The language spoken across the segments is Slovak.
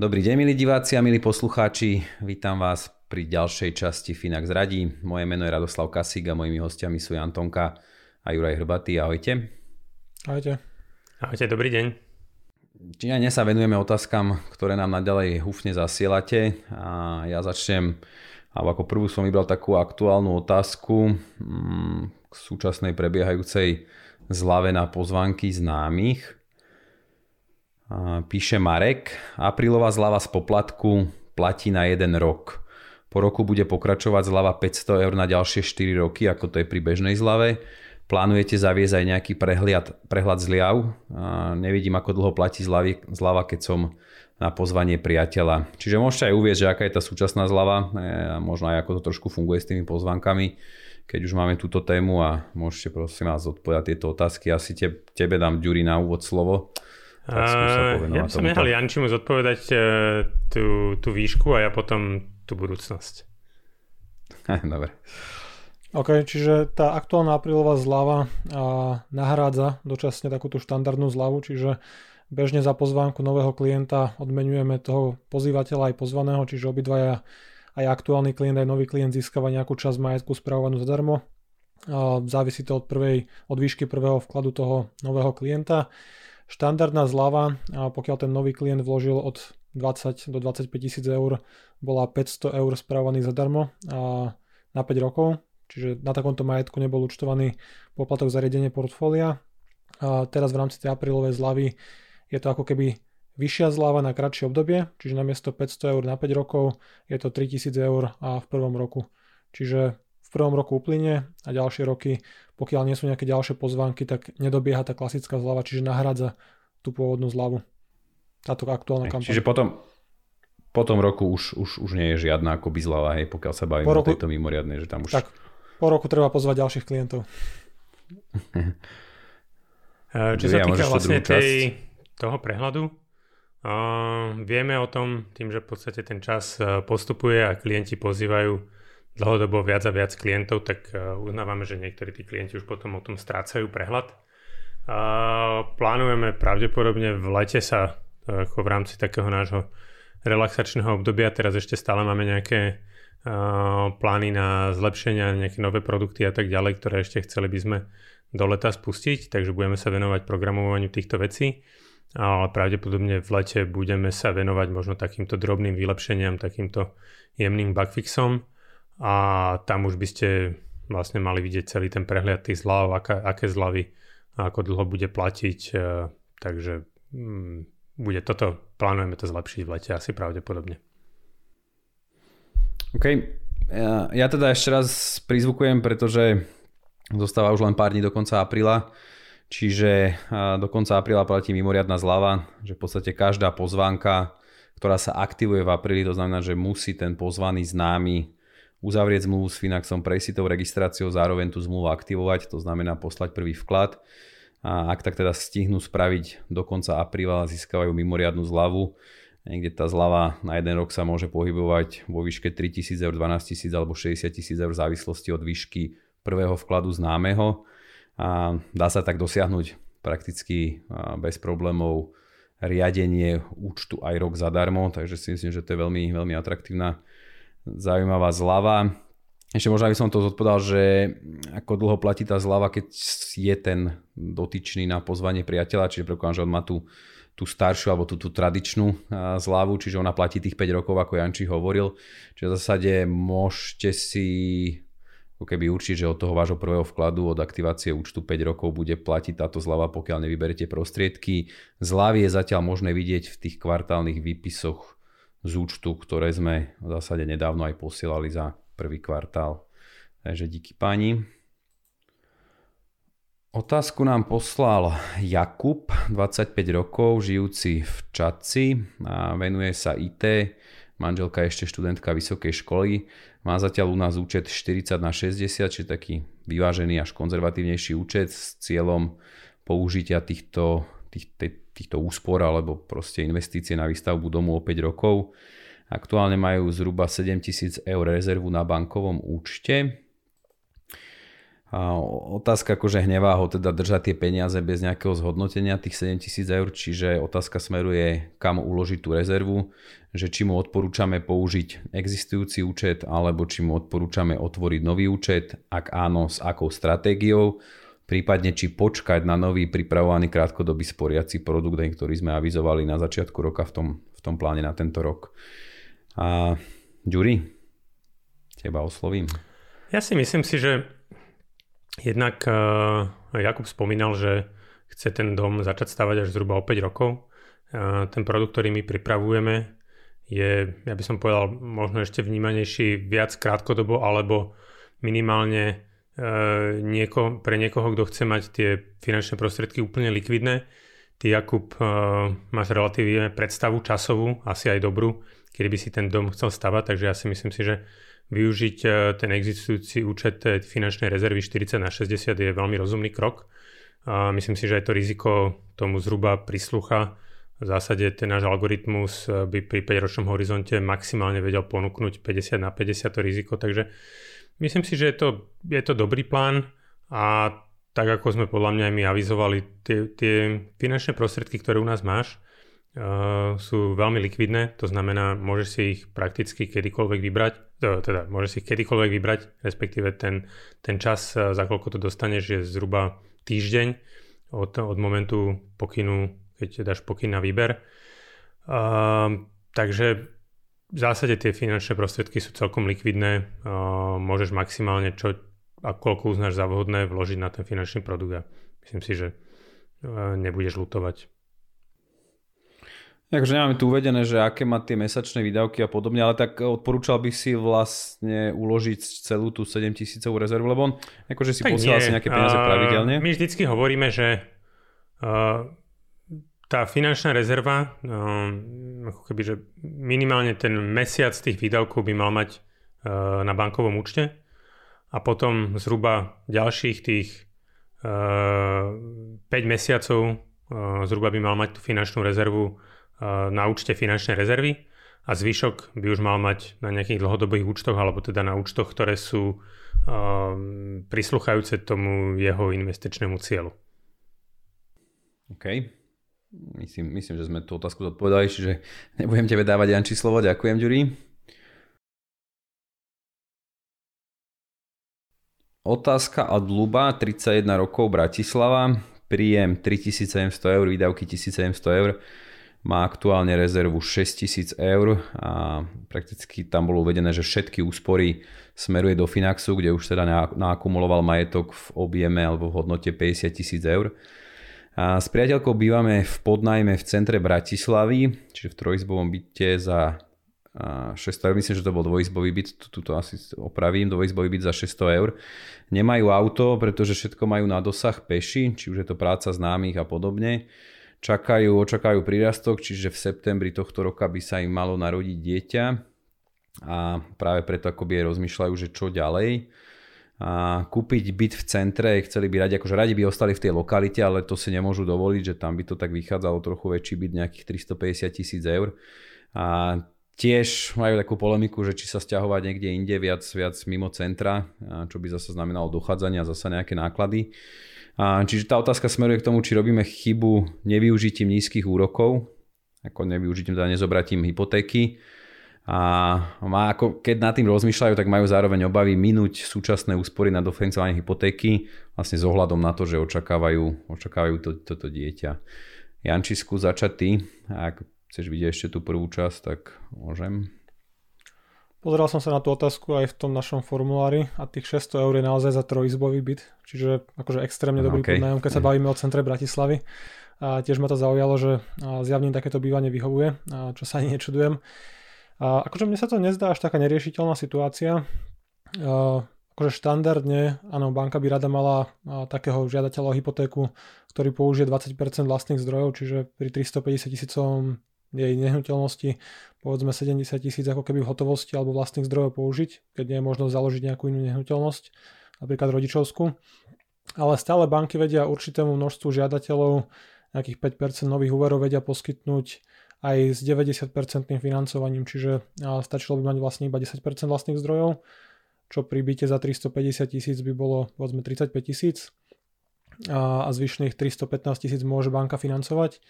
Dobrý deň, milí diváci a milí poslucháči. Vítam vás pri ďalšej časti Finax radí. Moje meno je Radoslav Kasík a mojimi hostiami sú Jan Tonka a Juraj Hrbatý. Ahojte. Ahojte. Ahojte, dobrý deň. Čiže dnes sa venujeme otázkam, ktoré nám naďalej húfne zasielate a ja začnem a ako prvú som vybral takú aktuálnu otázku mm, k súčasnej prebiehajúcej zlave na pozvánky známych. Píše Marek, aprílová zlava z poplatku platí na jeden rok. Po roku bude pokračovať zlava 500 eur na ďalšie 4 roky, ako to je pri bežnej zlave. Plánujete zaviesť aj nejaký prehľad, prehľad zliav? Nevidím, ako dlho platí zlavy, zlava, keď som na pozvanie priateľa. Čiže môžete aj uvieť, že aká je tá súčasná zlava e, možno aj ako to trošku funguje s tými pozvánkami, keď už máme túto tému a môžete prosím vás odpovedať tieto otázky. Asi te, tebe dám Ďuri na úvod slovo. Tak sa ja by som nechal Jančimu zodpovedať e, tú, tú výšku a ja potom tú budúcnosť. Dobre. OK, čiže tá aktuálna aprílová zľava nahrádza dočasne takúto štandardnú zľavu, čiže Bežne za pozvánku nového klienta odmenujeme toho pozývateľa aj pozvaného, čiže obidvaja aj aktuálny klient, aj nový klient získava nejakú časť majetku spravovanú zadarmo. Závisí to od, prvej, od výšky prvého vkladu toho nového klienta. Štandardná zľava, pokiaľ ten nový klient vložil od 20 do 25 tisíc eur, bola 500 eur spravovaných zadarmo na 5 rokov, čiže na takomto majetku nebol účtovaný poplatok za riadenie portfólia. A teraz v rámci tej aprílovej zľavy je to ako keby vyššia zľava na kratšie obdobie, čiže namiesto 500 eur na 5 rokov je to 3000 eur a v prvom roku. Čiže v prvom roku uplyne a ďalšie roky, pokiaľ nie sú nejaké ďalšie pozvánky, tak nedobieha tá klasická zľava, čiže nahradza tú pôvodnú zľavu. Táto aktuálna kampaň. Čiže potom, po tom roku už, už, už nie je žiadna akoby zľava, hej, pokiaľ sa bavíme roku, o tejto mimoriadnej, že tam už... Tak, po roku treba pozvať ďalších klientov. Čo sa týka vlastne tej, toho prehľadu. Uh, vieme o tom tým, že v podstate ten čas uh, postupuje a klienti pozývajú dlhodobo viac a viac klientov, tak uh, uznávame, že niektorí tí klienti už potom o tom strácajú prehľad. Plánujeme pravdepodobne v lete sa uh, ako v rámci takého nášho relaxačného obdobia, teraz ešte stále máme nejaké uh, plány na zlepšenia, nejaké nové produkty a tak ďalej, ktoré ešte chceli by sme do leta spustiť, takže budeme sa venovať programovaniu týchto vecí ale pravdepodobne v lete budeme sa venovať možno takýmto drobným vylepšeniam, takýmto jemným bugfixom a tam už by ste vlastne mali vidieť celý ten prehľad tých zľav, aké, aké zľavy a ako dlho bude platiť, e, takže mm, bude toto, plánujeme to zlepšiť v lete asi pravdepodobne. OK, ja, ja teda ešte raz prizvukujem, pretože zostáva už len pár dní do konca apríla. Čiže do konca apríla platí mimoriadná zľava, že v podstate každá pozvánka, ktorá sa aktivuje v apríli, to znamená, že musí ten pozvaný známy uzavrieť zmluvu s Finaxom, prejsť si tou registráciou, zároveň tú zmluvu aktivovať, to znamená poslať prvý vklad. A ak tak teda stihnú spraviť do konca apríla, získavajú mimoriadnu zľavu. Niekde tá zľava na jeden rok sa môže pohybovať vo výške 3000 eur, 12 000 alebo 60 000 eur v závislosti od výšky prvého vkladu známeho a dá sa tak dosiahnuť prakticky bez problémov riadenie účtu aj rok zadarmo, takže si myslím, že to je veľmi, veľmi atraktívna, zaujímavá zľava. Ešte možno by som to zodpovedal, že ako dlho platí tá zľava, keď je ten dotyčný na pozvanie priateľa, čiže predpokladám, že on má tú, tú staršiu alebo tú, tú tradičnú zľavu, čiže ona platí tých 5 rokov, ako Janči hovoril. Čiže v zásade môžete si ako keby určiť, že od toho vášho prvého vkladu, od aktivácie účtu 5 rokov bude platiť táto zľava, pokiaľ nevyberete prostriedky. Zľavy je zatiaľ možné vidieť v tých kvartálnych výpisoch z účtu, ktoré sme v zásade nedávno aj posielali za prvý kvartál. Takže díky páni. Otázku nám poslal Jakub, 25 rokov, žijúci v Čaci a venuje sa IT. Manželka je ešte študentka vysokej školy. Má zatiaľ u nás účet 40 na 60, čiže taký vyvážený až konzervatívnejší účet s cieľom použitia týchto, tých, týchto úspor alebo proste investície na výstavbu domu o 5 rokov. Aktuálne majú zhruba 7000 eur rezervu na bankovom účte a otázka akože hnevá ho teda držať tie peniaze bez nejakého zhodnotenia tých 7000 eur, čiže otázka smeruje kam uložiť tú rezervu, že či mu odporúčame použiť existujúci účet alebo či mu odporúčame otvoriť nový účet, ak áno, s akou stratégiou, prípadne či počkať na nový pripravovaný krátkodobý sporiaci produkt, ktorý sme avizovali na začiatku roka v tom, v tom pláne na tento rok. A Ďuri, teba oslovím. Ja si myslím si, že Jednak uh, Jakub spomínal, že chce ten dom začať stavať až zhruba o 5 rokov. Uh, ten produkt, ktorý my pripravujeme, je, ja by som povedal, možno ešte vnímanejší viac krátkodobo, alebo minimálne nieko, pre niekoho, kto chce mať tie finančné prostriedky úplne likvidné. Ty, Jakub, uh, máš relatívne predstavu časovú, asi aj dobrú, kedy by si ten dom chcel stavať, takže ja si myslím si, že využiť e, ten existujúci účet finančnej rezervy 40 na 60 je veľmi rozumný krok. A myslím si, že aj to riziko tomu zhruba prislucha. V zásade ten náš algoritmus by pri 5-ročnom horizonte maximálne vedel ponúknuť 50 na 50 to riziko, takže myslím si, že je to, je to dobrý plán a tak ako sme podľa mňa aj my avizovali, tie, tie finančné prostriedky, ktoré u nás máš, uh, sú veľmi likvidné, to znamená, môžeš si ich prakticky kedykoľvek vybrať teda môže si kedykoľvek vybrať, respektíve ten, ten čas, e, za koľko to dostaneš, je zhruba týždeň od, od momentu pokynu, keď dáš pokyn na výber. Uh, takže v zásade tie finančné prostriedky sú celkom likvidné. Môžeš maximálne čo a koľko uznáš za vhodné vložiť na ten finančný produkt a myslím si, že nebudeš lutovať. Takže nemáme tu uvedené, že aké má tie mesačné výdavky a podobne, ale tak odporúčal by si vlastne uložiť celú tú 7000 rezervu, lebo on akože si posiela si nejaké peniaze uh, pravidelne. My vždycky hovoríme, že uh, tá finančná rezerva, uh, ako keby, že minimálne ten mesiac tých výdavkov by mal mať uh, na bankovom účte a potom zhruba ďalších tých uh, 5 mesiacov uh, zhruba by mal mať tú finančnú rezervu na účte finančnej rezervy a zvyšok by už mal mať na nejakých dlhodobých účtoch alebo teda na účtoch, ktoré sú prisluchajúce tomu jeho investičnému cieľu. OK. Myslím, myslím, že sme tú otázku zodpovedali, čiže nebudem tebe dávať Janči slovo. Ďakujem, Ďuri. Otázka od Luba, 31 rokov, Bratislava. Príjem 3700 eur, výdavky 1700 eur má aktuálne rezervu 6000 eur a prakticky tam bolo uvedené, že všetky úspory smeruje do Finaxu, kde už teda naakumuloval majetok v objeme alebo v hodnote 50 tisíc eur. A s priateľkou bývame v podnajme v centre Bratislavy, čiže v trojizbovom byte za 600 eur, myslím, že to bol dvojizbový byt, tuto asi opravím, dvojizbový byt za 600 eur. Nemajú auto, pretože všetko majú na dosah peši, či už je to práca známych a podobne čakajú, očakajú prírastok, čiže v septembri tohto roka by sa im malo narodiť dieťa a práve preto akoby rozmýšľajú, že čo ďalej. A kúpiť byt v centre, chceli by radi, akože radi by ostali v tej lokalite, ale to si nemôžu dovoliť, že tam by to tak vychádzalo trochu väčší byt, nejakých 350 tisíc eur. A tiež majú takú polemiku, že či sa stiahovať niekde inde viac, viac mimo centra, čo by zase znamenalo dochádzanie a zase nejaké náklady. A, čiže tá otázka smeruje k tomu, či robíme chybu nevyužitím nízkych úrokov, ako nevyužitím, teda nezobratím hypotéky. A má, ako, keď nad tým rozmýšľajú, tak majú zároveň obavy minúť súčasné úspory na dofinancovanie hypotéky, vlastne s ohľadom na to, že očakávajú, očakávajú to, toto dieťa. Jančisku, začať ty. Ak chceš vidieť ešte tú prvú časť, tak môžem. Pozeral som sa na tú otázku aj v tom našom formulári a tých 600 eur je naozaj za trojizbový byt, čiže akože extrémne dobrý okay. podnájom, keď sa bavíme o centre Bratislavy. A tiež ma to zaujalo, že zjavne takéto bývanie vyhovuje, čo sa ani nečudujem. A akože mne sa to nezdá až taká neriešiteľná situácia. A akože štandardne, áno, banka by rada mala takého žiadateľa o hypotéku, ktorý použije 20% vlastných zdrojov, čiže pri 350 tisícovom jej nehnuteľnosti povedzme 70 tisíc ako keby v hotovosti alebo vlastných zdrojov použiť, keď nie je možnosť založiť nejakú inú nehnuteľnosť, napríklad rodičovskú. Ale stále banky vedia určitému množstvu žiadateľov nejakých 5% nových úverov vedia poskytnúť aj s 90% financovaním, čiže stačilo by mať vlastne iba 10% vlastných zdrojov, čo pri byte za 350 tisíc by bolo povedzme 35 tisíc a zvyšných 315 tisíc môže banka financovať.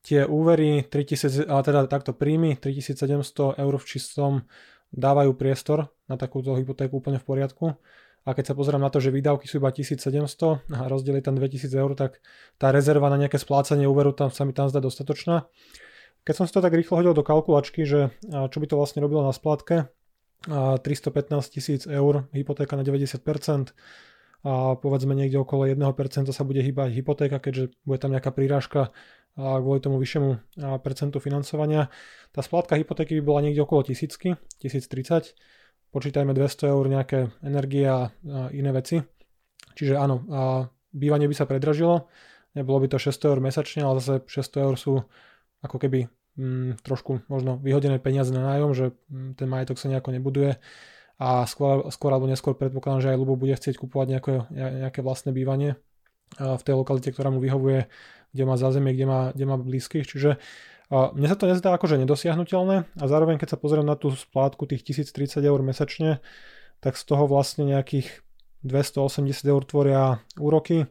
Tie úvery 3000, ale teda takto príjmy 3700 eur v čistom dávajú priestor na takúto hypotéku úplne v poriadku. A keď sa pozerám na to, že výdavky sú iba 1700 a rozdiel je tam 2000 eur, tak tá rezerva na nejaké splácanie úveru tam sa mi tam zdá dostatočná. Keď som si to tak rýchlo hodil do kalkulačky, že čo by to vlastne robilo na splátke, 315 tisíc eur, hypotéka na 90%, a povedzme niekde okolo 1% sa bude hýbať hypotéka, keďže bude tam nejaká prírážka kvôli tomu vyššiemu percentu financovania. Tá splátka hypotéky by bola niekde okolo tisícky, 1030, počítajme 200 eur nejaké energie a iné veci. Čiže áno, bývanie by sa predražilo, nebolo by to 600 eur mesačne, ale zase 600 eur sú ako keby mm, trošku možno vyhodené peniaze na nájom, že mm, ten majetok sa nejako nebuduje. A skôr, skôr alebo neskôr predpokladám, že aj Lubo bude chcieť kupovať nejaké, nejaké vlastné bývanie v tej lokalite, ktorá mu vyhovuje, kde má zázemie, kde má, kde má blízkych. Čiže mne sa to nezdá akože nedosiahnutelné. A zároveň keď sa pozriem na tú splátku tých 1030 eur mesačne, tak z toho vlastne nejakých 280 eur tvoria úroky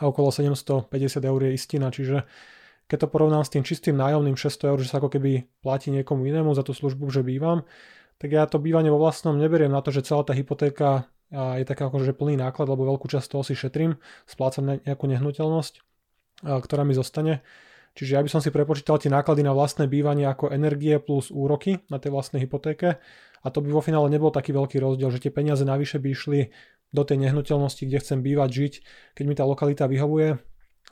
a okolo 750 eur je istina, čiže keď to porovnám s tým čistým nájomným 600 eur, že sa ako keby platí niekomu inému za tú službu, že bývam, tak ja to bývanie vo vlastnom neberiem na to, že celá tá hypotéka je taká akože plný náklad, lebo veľkú časť toho si šetrím, splácam nejakú nehnuteľnosť, ktorá mi zostane. Čiže ja by som si prepočítal tie náklady na vlastné bývanie ako energie plus úroky na tej vlastnej hypotéke a to by vo finále nebol taký veľký rozdiel, že tie peniaze navyše by išli do tej nehnuteľnosti, kde chcem bývať, žiť, keď mi tá lokalita vyhovuje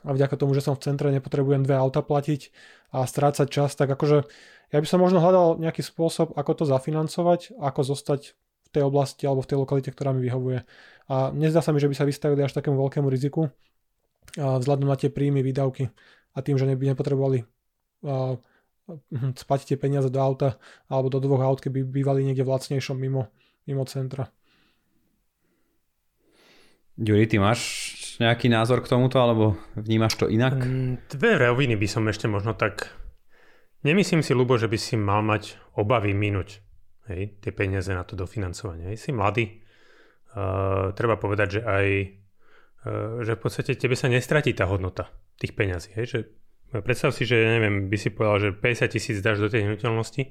a vďaka tomu, že som v centre, nepotrebujem dve auta platiť a strácať čas, tak akože ja by som možno hľadal nejaký spôsob, ako to zafinancovať, ako zostať v tej oblasti alebo v tej lokalite, ktorá mi vyhovuje. A nezdá sa mi, že by sa vystavili až takému veľkému riziku vzhľadom na tie príjmy, výdavky a tým, že by nepotrebovali spať tie peniaze do auta alebo do dvoch aut, keby bývali niekde v lacnejšom mimo, mimo centra. Juri, ty máš nejaký názor k tomuto, alebo vnímaš to inak? Mm, dve roviny by som ešte možno tak... Nemyslím si, Lubo, že by si mal mať obavy minúť hej, tie peniaze na to dofinancovanie. Hej, si mladý, uh, treba povedať, že aj že v podstate tebe sa nestratí tá hodnota tých peňazí. Hej, že predstav si, že neviem, by si povedal, že 50 tisíc dáš do tej nehnuteľnosti,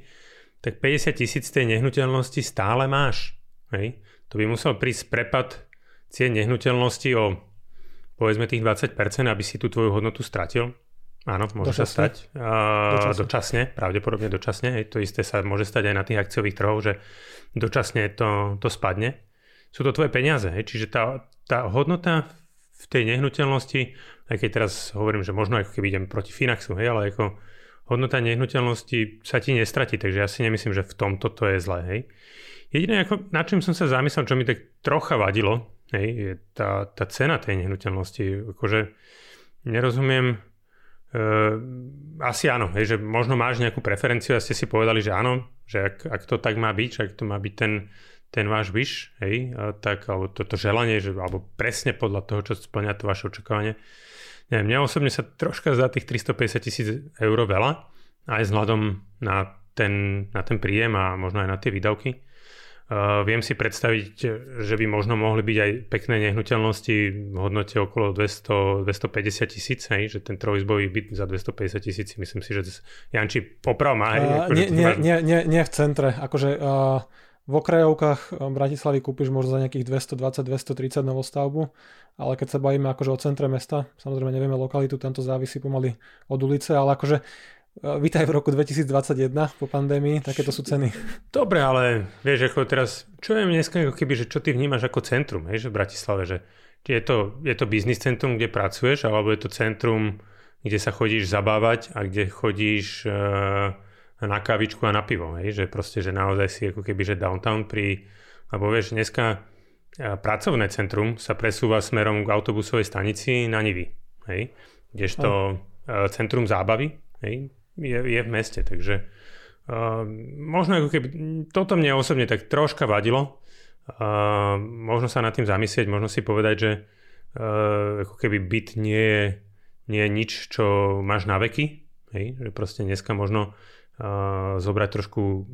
tak 50 tisíc tej nehnuteľnosti stále máš. Hej. To by musel prísť prepad cien nehnuteľnosti o povedzme tých 20%, aby si tú tvoju hodnotu stratil. Áno, môže dočasne. sa stať. Uh, dočasne. dočasne, pravdepodobne dočasne. Hej, to isté sa môže stať aj na tých akciových trhoch, že dočasne to, to spadne. Sú to tvoje peniaze, hej, čiže tá, tá hodnota v tej nehnuteľnosti, aj keď teraz hovorím, že možno ako keby idem proti Finaxu, hej, ale ako hodnota nehnuteľnosti sa ti nestratí, takže ja si nemyslím, že v tomto to je zlé. Hej. Jediné, ako, na čím som sa zamyslel, čo mi tak trocha vadilo, hej, je tá, tá cena tej nehnuteľnosti. Akože nerozumiem, e, asi áno, hej, že možno máš nejakú preferenciu a ste si povedali, že áno, že ak, ak to tak má byť, ak to má byť ten, ten váš vyš, hej, tak, alebo toto želanie, že, alebo presne podľa toho, čo splňa to vaše očakávanie. Neviem, mňa osobne sa troška za tých 350 tisíc eur veľa, aj vzhľadom na ten, na ten príjem a možno aj na tie výdavky. Uh, viem si predstaviť, že by možno mohli byť aj pekné nehnuteľnosti v hodnote okolo 200, 250 tisíc, hej, že ten trojizbový byt za 250 tisíc, myslím si, že Janči poprav má. Hej, uh, akože nie, nie, nie, nie, nie v centre, akože uh, v okrajovkách Bratislavy kúpiš možno za nejakých 220-230 novostavbu, ale keď sa bavíme akože o centre mesta, samozrejme nevieme lokalitu, tam to závisí pomaly od ulice, ale akože Vítaj v roku 2021 po pandémii, takéto sú ceny. Dobre, ale vieš, ako teraz, čo je dneska ako keby, že čo ty vnímaš ako centrum, hej, že v Bratislave, že je to, je to biznis centrum, kde pracuješ, alebo je to centrum, kde sa chodíš zabávať a kde chodíš uh, na kávičku a na pivo, hej, že proste, že naozaj si ako keby, že downtown pri, alebo vieš, dneska pracovné centrum sa presúva smerom k autobusovej stanici na Nivy. Hej? Kdežto oh. centrum zábavy hej, je, je v meste, takže uh, možno ako keby, toto mne osobne tak troška vadilo, uh, možno sa nad tým zamyslieť, možno si povedať, že uh, ako keby byt nie je, nie je nič, čo máš na veky, hej? že proste dneska možno uh, zobrať trošku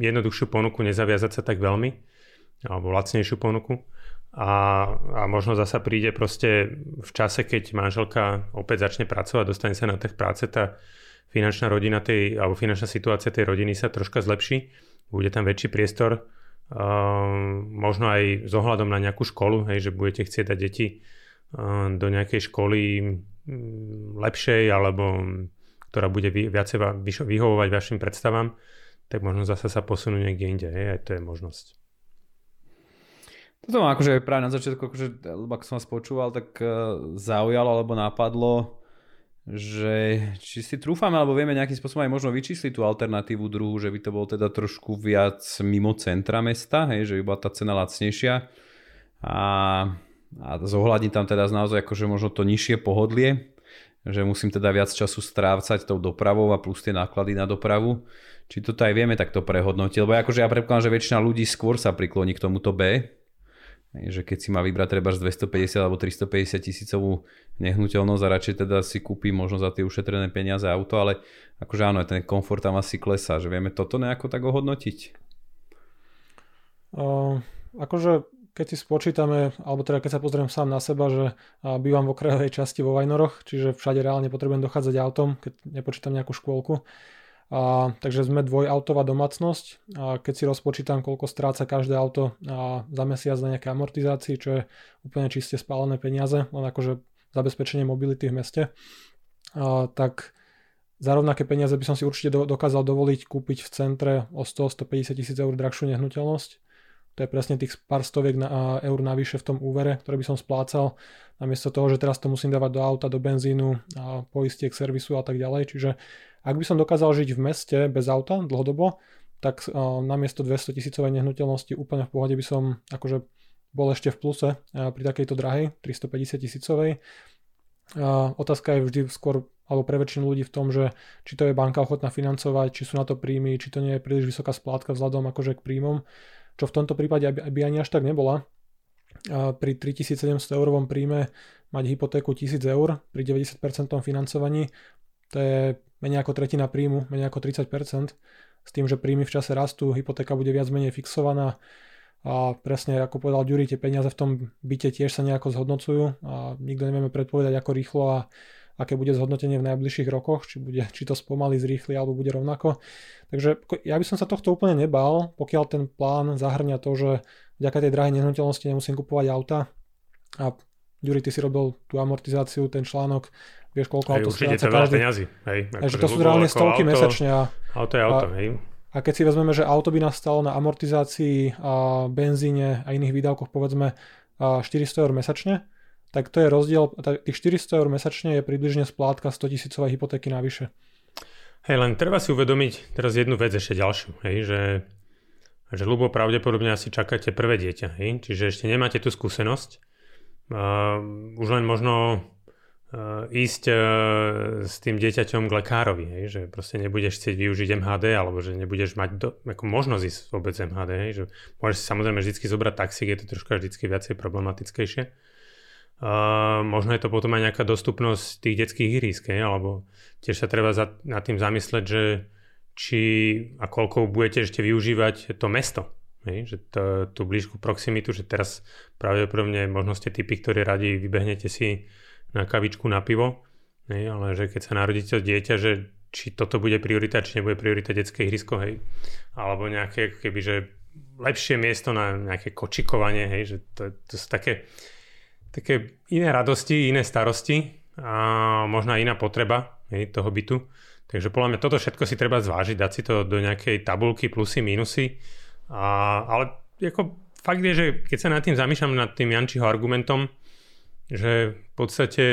jednoduchšiu ponuku, nezaviazať sa tak veľmi, alebo lacnejšiu ponuku. A, a možno zasa príde proste v čase, keď manželka opäť začne pracovať, dostane sa na tých práce, tá finančná rodina tej, alebo finančná situácia tej rodiny sa troška zlepší, bude tam väčší priestor, možno aj s ohľadom na nejakú školu, hej, že budete chcieť dať deti do nejakej školy lepšej, alebo ktorá bude viacej vyhovovať vašim predstavám, tak možno zase sa posunú niekde inde. Hej, aj to je možnosť. Toto ma akože práve na začiatku, akože, lebo ako som vás počúval, tak uh, zaujalo alebo napadlo, že či si trúfame alebo vieme nejakým spôsobom aj možno vyčísliť tú alternatívu druhu, že by to bolo teda trošku viac mimo centra mesta, hej, že by bola tá cena lacnejšia a, a zohľadniť tam teda naozaj akože možno to nižšie pohodlie, že musím teda viac času strávcať tou dopravou a plus tie náklady na dopravu. Či toto aj vieme takto prehodnotiť, lebo akože ja predpokladám, že väčšina ľudí skôr sa prikloní k tomuto B, že keď si má vybrať treba z 250 alebo 350 tisícovú nehnuteľnosť a radšej teda si kúpi možno za tie ušetrené peniaze auto, ale akože áno, ten komfort tam asi klesá, že vieme toto nejako tak ohodnotiť? Uh, akože keď si spočítame, alebo teda keď sa pozriem sám na seba, že bývam v okrajovej časti vo Vajnoroch, čiže všade reálne potrebujem dochádzať autom, keď nepočítam nejakú škôlku. A, takže sme dvojautová domácnosť. A keď si rozpočítam, koľko stráca každé auto a za mesiac na nejaké amortizácii, čo je úplne čiste spálené peniaze, len akože zabezpečenie mobility v meste, a, tak za rovnaké peniaze by som si určite do, dokázal dovoliť kúpiť v centre o 100-150 tisíc eur drahšiu nehnuteľnosť to je presne tých pár stoviek na, eur navyše v tom úvere, ktoré by som splácal, namiesto toho, že teraz to musím dávať do auta, do benzínu, a poistiek, servisu a tak ďalej. Čiže ak by som dokázal žiť v meste bez auta dlhodobo, tak uh, namiesto 200 tisícovej nehnuteľnosti úplne v pohode by som akože bol ešte v pluse uh, pri takejto drahej 350 tisícovej. Otázka je vždy skôr alebo pre väčšinu ľudí v tom, že či to je banka ochotná financovať, či sú na to príjmy, či to nie je príliš vysoká splátka vzhľadom akože k príjmom čo v tomto prípade by ani až tak nebola. Pri 3700 eurovom príjme mať hypotéku 1000 eur pri 90% financovaní, to je menej ako tretina príjmu, menej ako 30%, s tým, že príjmy v čase rastú, hypotéka bude viac menej fixovaná a presne ako povedal Ďuri, tie peniaze v tom byte tiež sa nejako zhodnocujú a nikto nevieme predpovedať ako rýchlo a aké bude zhodnotenie v najbližších rokoch, či, bude, či to spomalí, zrýchli alebo bude rovnako. Takže ja by som sa tohto úplne nebal, pokiaľ ten plán zahrňa to, že vďaka tej drahej nehnuteľnosti nemusím kupovať auta a Ďuri, ty si robil tú amortizáciu, ten článok, vieš koľko auto určite to veľa peniazy. Hej, Takže to sú reálne stovky auto, mesačne. A, auto je auto, hej. A keď si vezmeme, že auto by nás stalo na amortizácii a benzíne a iných výdavkoch povedzme 400 eur mesačne, tak to je rozdiel, tých 400 eur mesačne je približne splátka 100 tisícovej hypotéky navyše. Hej, len treba si uvedomiť teraz jednu vec ešte ďalšiu, hej, že, že ľubo pravdepodobne asi čakáte prvé dieťa, hej, čiže ešte nemáte tú skúsenosť. Uh, už len možno uh, ísť uh, s tým dieťaťom k lekárovi, hej, že proste nebudeš chcieť využiť MHD, alebo že nebudeš mať do, ako možnosť ísť vôbec MHD, hej, že môžeš si samozrejme vždy zobrať taxík, je to troška vždy viacej problematickejšie. Uh, možno je to potom aj nejaká dostupnosť tých detských ihrísk, alebo tiež sa treba za, nad tým zamysleť, že či a koľko budete ešte využívať to mesto. Hej, že to, tú blížku proximitu, že teraz pravdepodobne možno ste typy, ktorí radi vybehnete si na kavičku na pivo, hej, ale že keď sa narodí to dieťa, že či toto bude priorita, či nebude priorita detské ihrisko, hej, alebo nejaké, keby, že lepšie miesto na nejaké kočikovanie, hej, že to, to sú také, také iné radosti, iné starosti a možno iná potreba hej, toho bytu. Takže podľa mňa toto všetko si treba zvážiť, dať si to do nejakej tabulky plusy, minusy. A, ale ako fakt je, že keď sa nad tým zamýšľam, nad tým Jančiho argumentom, že v podstate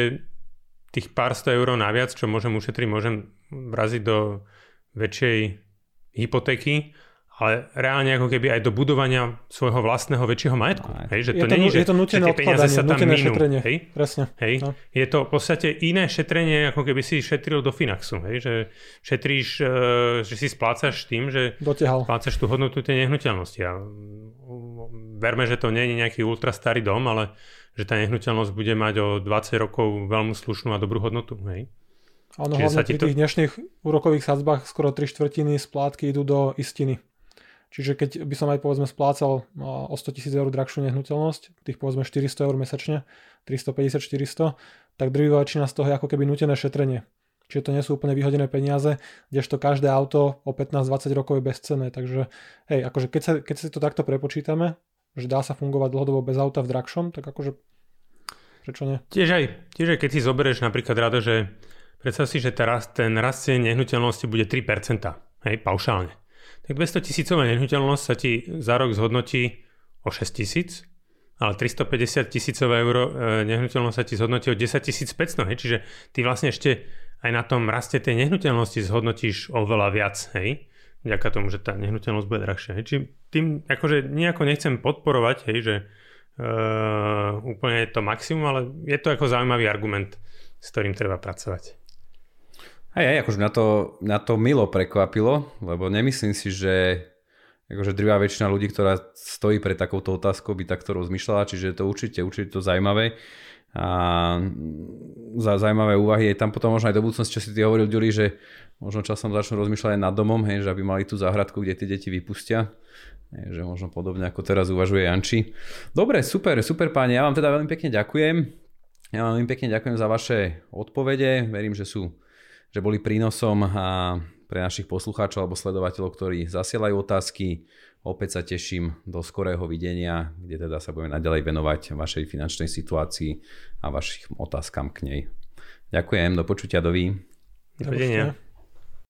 tých pár sto eur naviac, čo môžem ušetriť, môžem vraziť do väčšej hypotéky ale reálne ako keby aj do budovania svojho vlastného väčšieho majetku. Aj. Hej, že to, to není, je to nutené že tie peniaze sa tam minú. Šetrenie. Hej? Presne. Hej? No. Je to v podstate iné šetrenie, ako keby si šetril do Finaxu. Hej? Že šetríš, uh, že si splácaš tým, že Dotiahal. splácaš tú hodnotu tej nehnuteľnosti. A verme, že to nie je nejaký ultra starý dom, ale že tá nehnuteľnosť bude mať o 20 rokov veľmi slušnú a dobrú hodnotu. Hej? Áno, hlavne pri to... tých dnešných úrokových sadzbách skoro 3 štvrtiny splátky idú do istiny. Čiže keď by som aj povedzme splácal o 100 tisíc eur drahšiu nehnuteľnosť, tých povedzme 400 eur mesačne, 350-400, tak drvivá väčšina z toho je ako keby nutené šetrenie. Čiže to nie sú úplne vyhodené peniaze, kdežto každé auto o 15-20 rokov je bezcenné. Takže hej, akože keď, sa, keď si to takto prepočítame, že dá sa fungovať dlhodobo bez auta v drahšom, tak akože prečo nie? Tiež aj, tiež aj keď si zoberieš napríklad rado, že predstav si, že teraz ten rast cien nehnuteľnosti bude 3%, hej, paušálne tak 200 tisícová nehnuteľnosť sa ti za rok zhodnotí o 6 tisíc, ale 350 tisícové euro e, nehnuteľnosť sa ti zhodnotí o 10 500, hej, čiže ty vlastne ešte aj na tom raste tej nehnuteľnosti zhodnotíš oveľa viac, hej, vďaka tomu, že tá nehnuteľnosť bude drahšia. Hej. Čiže tým akože nejako nechcem podporovať, hej, že uh, úplne je to maximum, ale je to ako zaujímavý argument, s ktorým treba pracovať. Aj, aj, akože na to, na to milo prekvapilo, lebo nemyslím si, že akože drvá väčšina ľudí, ktorá stojí pred takouto otázkou, by takto rozmýšľala, čiže je to určite, určite to zaujímavé. A za zaujímavé úvahy je tam potom možno aj do budúcnosti, čo si ty hovoril, Ďuri, že možno časom začnú rozmýšľať aj nad domom, hej, že aby mali tú záhradku, kde tie deti vypustia. Hej, že možno podobne ako teraz uvažuje Janči. Dobre, super, super páni, ja vám teda veľmi pekne ďakujem. Ja vám veľmi pekne ďakujem za vaše odpovede. Verím, že sú že boli prínosom a pre našich poslucháčov alebo sledovateľov, ktorí zasielajú otázky. Opäť sa teším do skorého videnia, kde teda sa budeme naďalej venovať vašej finančnej situácii a vašim otázkam k nej. Ďakujem, do počutia, doví. Dovidenia.